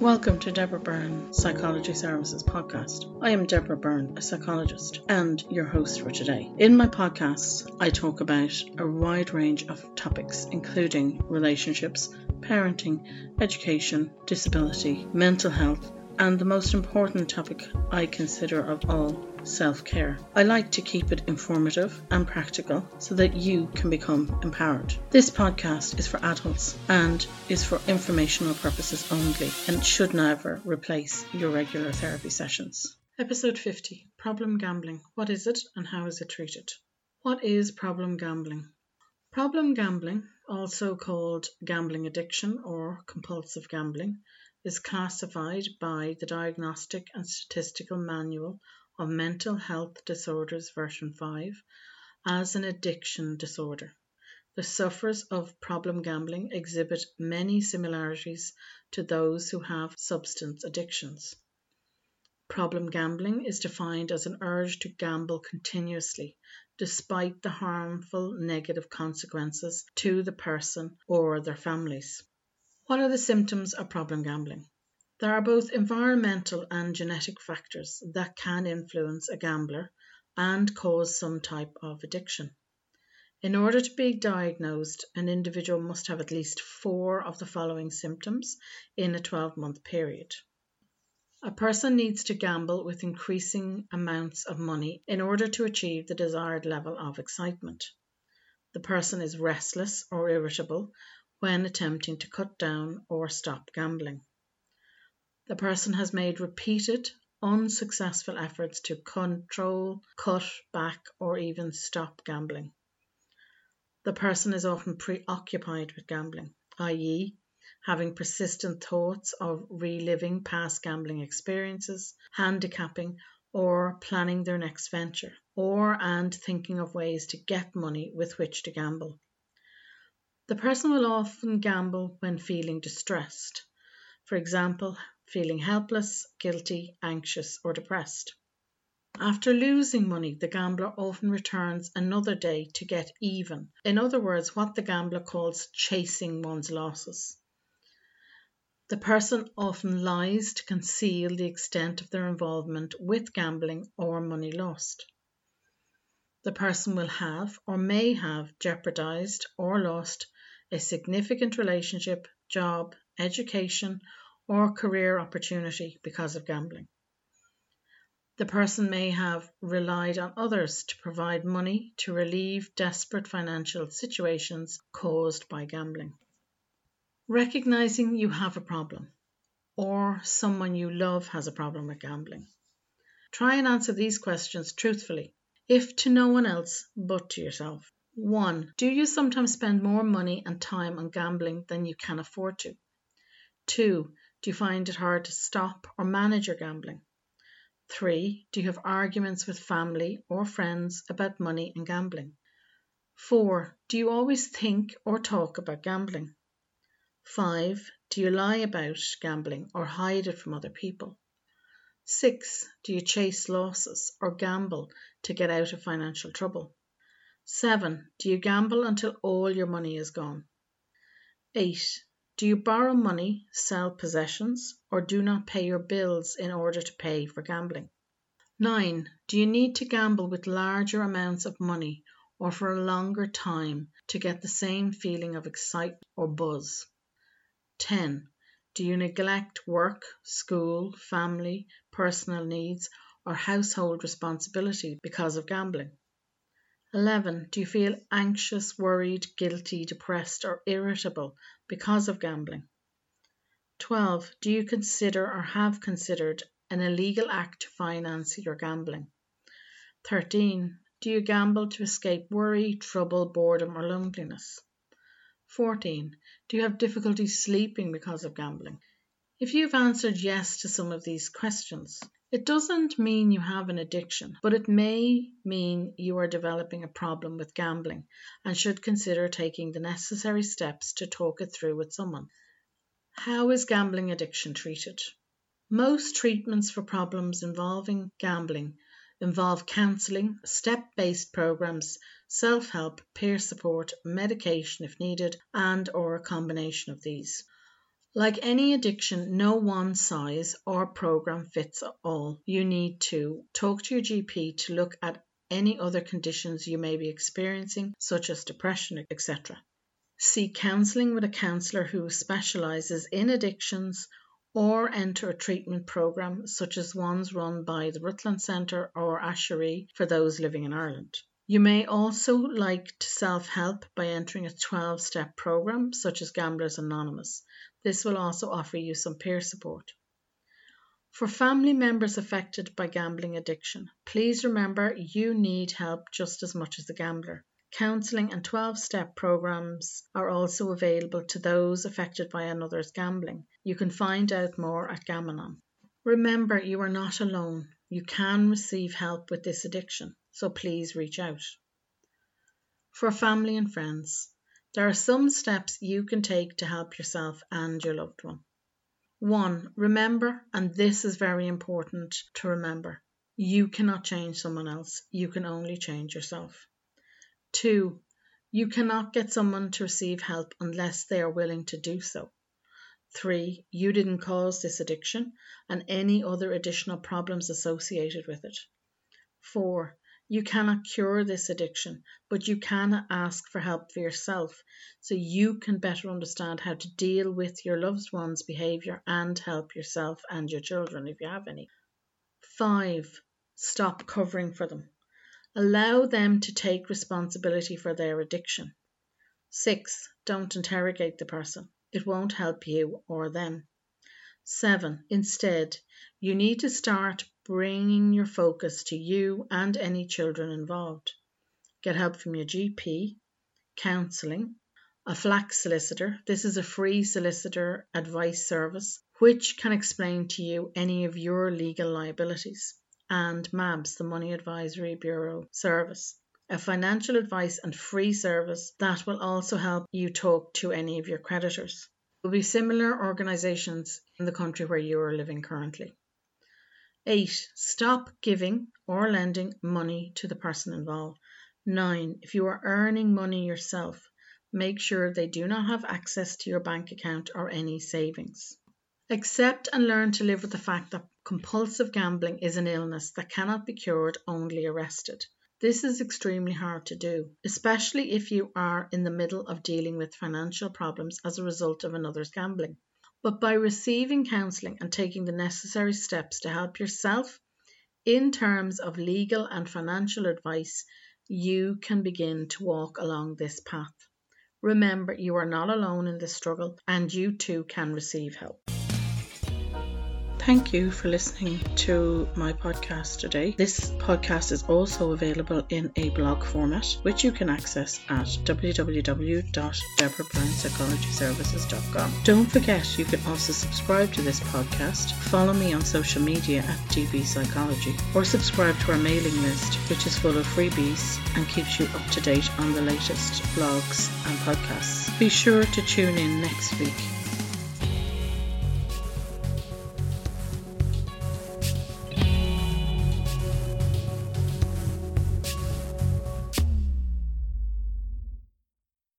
Welcome to Deborah Byrne Psychology Services podcast. I am Deborah Byrne, a psychologist, and your host for today. In my podcasts, I talk about a wide range of topics, including relationships, parenting, education, disability, mental health, and the most important topic I consider of all self care. I like to keep it informative and practical so that you can become empowered. This podcast is for adults and is for informational purposes only and should never replace your regular therapy sessions. Episode 50 Problem Gambling. What is it and how is it treated? What is problem gambling? Problem gambling, also called gambling addiction or compulsive gambling, is classified by the Diagnostic and Statistical Manual of Mental Health Disorders version 5 as an addiction disorder. The sufferers of problem gambling exhibit many similarities to those who have substance addictions. Problem gambling is defined as an urge to gamble continuously, despite the harmful negative consequences to the person or their families. What are the symptoms of problem gambling? There are both environmental and genetic factors that can influence a gambler and cause some type of addiction. In order to be diagnosed, an individual must have at least four of the following symptoms in a 12 month period. A person needs to gamble with increasing amounts of money in order to achieve the desired level of excitement. The person is restless or irritable when attempting to cut down or stop gambling. The person has made repeated unsuccessful efforts to control, cut back, or even stop gambling. The person is often preoccupied with gambling, i.e., having persistent thoughts of reliving past gambling experiences, handicapping, or planning their next venture, or and thinking of ways to get money with which to gamble. The person will often gamble when feeling distressed, for example, feeling helpless, guilty, anxious, or depressed. After losing money, the gambler often returns another day to get even. In other words, what the gambler calls chasing one's losses. The person often lies to conceal the extent of their involvement with gambling or money lost. The person will have or may have jeopardized or lost a significant relationship, job, education, or career opportunity because of gambling. The person may have relied on others to provide money to relieve desperate financial situations caused by gambling. Recognizing you have a problem or someone you love has a problem with gambling. Try and answer these questions truthfully, if to no one else but to yourself. 1. Do you sometimes spend more money and time on gambling than you can afford to? 2. Do you find it hard to stop or manage your gambling? 3. Do you have arguments with family or friends about money and gambling? 4. Do you always think or talk about gambling? 5. Do you lie about gambling or hide it from other people? 6. Do you chase losses or gamble to get out of financial trouble? 7. Do you gamble until all your money is gone? 8. Do you borrow money, sell possessions, or do not pay your bills in order to pay for gambling? 9. Do you need to gamble with larger amounts of money or for a longer time to get the same feeling of excitement or buzz? 10. Do you neglect work, school, family, personal needs, or household responsibility because of gambling? 11. Do you feel anxious, worried, guilty, depressed, or irritable because of gambling? 12. Do you consider or have considered an illegal act to finance your gambling? 13. Do you gamble to escape worry, trouble, boredom, or loneliness? 14. Do you have difficulty sleeping because of gambling? If you've answered yes to some of these questions, it doesn't mean you have an addiction, but it may mean you are developing a problem with gambling and should consider taking the necessary steps to talk it through with someone. How is gambling addiction treated? Most treatments for problems involving gambling involve counseling, step based programs, self help, peer support, medication if needed, and or a combination of these. Like any addiction, no one size or program fits all. You need to talk to your GP to look at any other conditions you may be experiencing, such as depression, etc. Seek counselling with a counsellor who specialises in addictions or enter a treatment program such as ones run by the Rutland Centre or Aiséirí for those living in Ireland. You may also like to self help by entering a 12 step program such as Gamblers Anonymous. This will also offer you some peer support. For family members affected by gambling addiction, please remember you need help just as much as the gambler. Counselling and 12 step programs are also available to those affected by another's gambling. You can find out more at Gam-Anon. Remember, you are not alone. You can receive help with this addiction so please reach out. For family and friends, there are some steps you can take to help yourself and your loved one. One, remember, and this is very important to remember, you cannot change someone else, you can only change yourself. Two, you cannot get someone to receive help unless they are willing to do so. Three, you didn't cause this addiction and any other additional problems associated with it. Four, you cannot cure this addiction, but you can ask for help for yourself so you can better understand how to deal with your loved one's behaviour and help yourself and your children if you have any. Five, stop covering for them. Allow them to take responsibility for their addiction. Six, don't interrogate the person. It won't help you or them. Seven, instead, you need to start bringing your focus to you and any children involved. Get help from your GP, counselling, a FLAC solicitor. This is a free solicitor advice service which can explain to you any of your legal liabilities, and MABS, the Money Advisory Bureau service, a financial advice and free service that will also help you talk to any of your creditors. There will be similar organisations in the country where you are living currently. 8. Stop giving or lending money to the person involved. 9. If you are earning money yourself, make sure they do not have access to your bank account or any savings. Accept and learn to live with the fact that compulsive gambling is an illness that cannot be cured, only arrested. This is extremely hard to do, especially if you are in the middle of dealing with financial problems as a result of another's gambling. But by receiving counselling and taking the necessary steps to help yourself in terms of legal and financial advice, you can begin to walk along this path. Remember, you are not alone in this struggle and you too can receive help. Thank you for listening to my podcast today. This podcast is also available in a blog format, which you can access at www.deborahbyrnepsychologyservices.com. Don't forget, you can also subscribe to this podcast, follow me on social media at DB Psychology, or subscribe to our mailing list, which is full of freebies and keeps you up to date on the latest blogs and podcasts. Be sure to tune in next week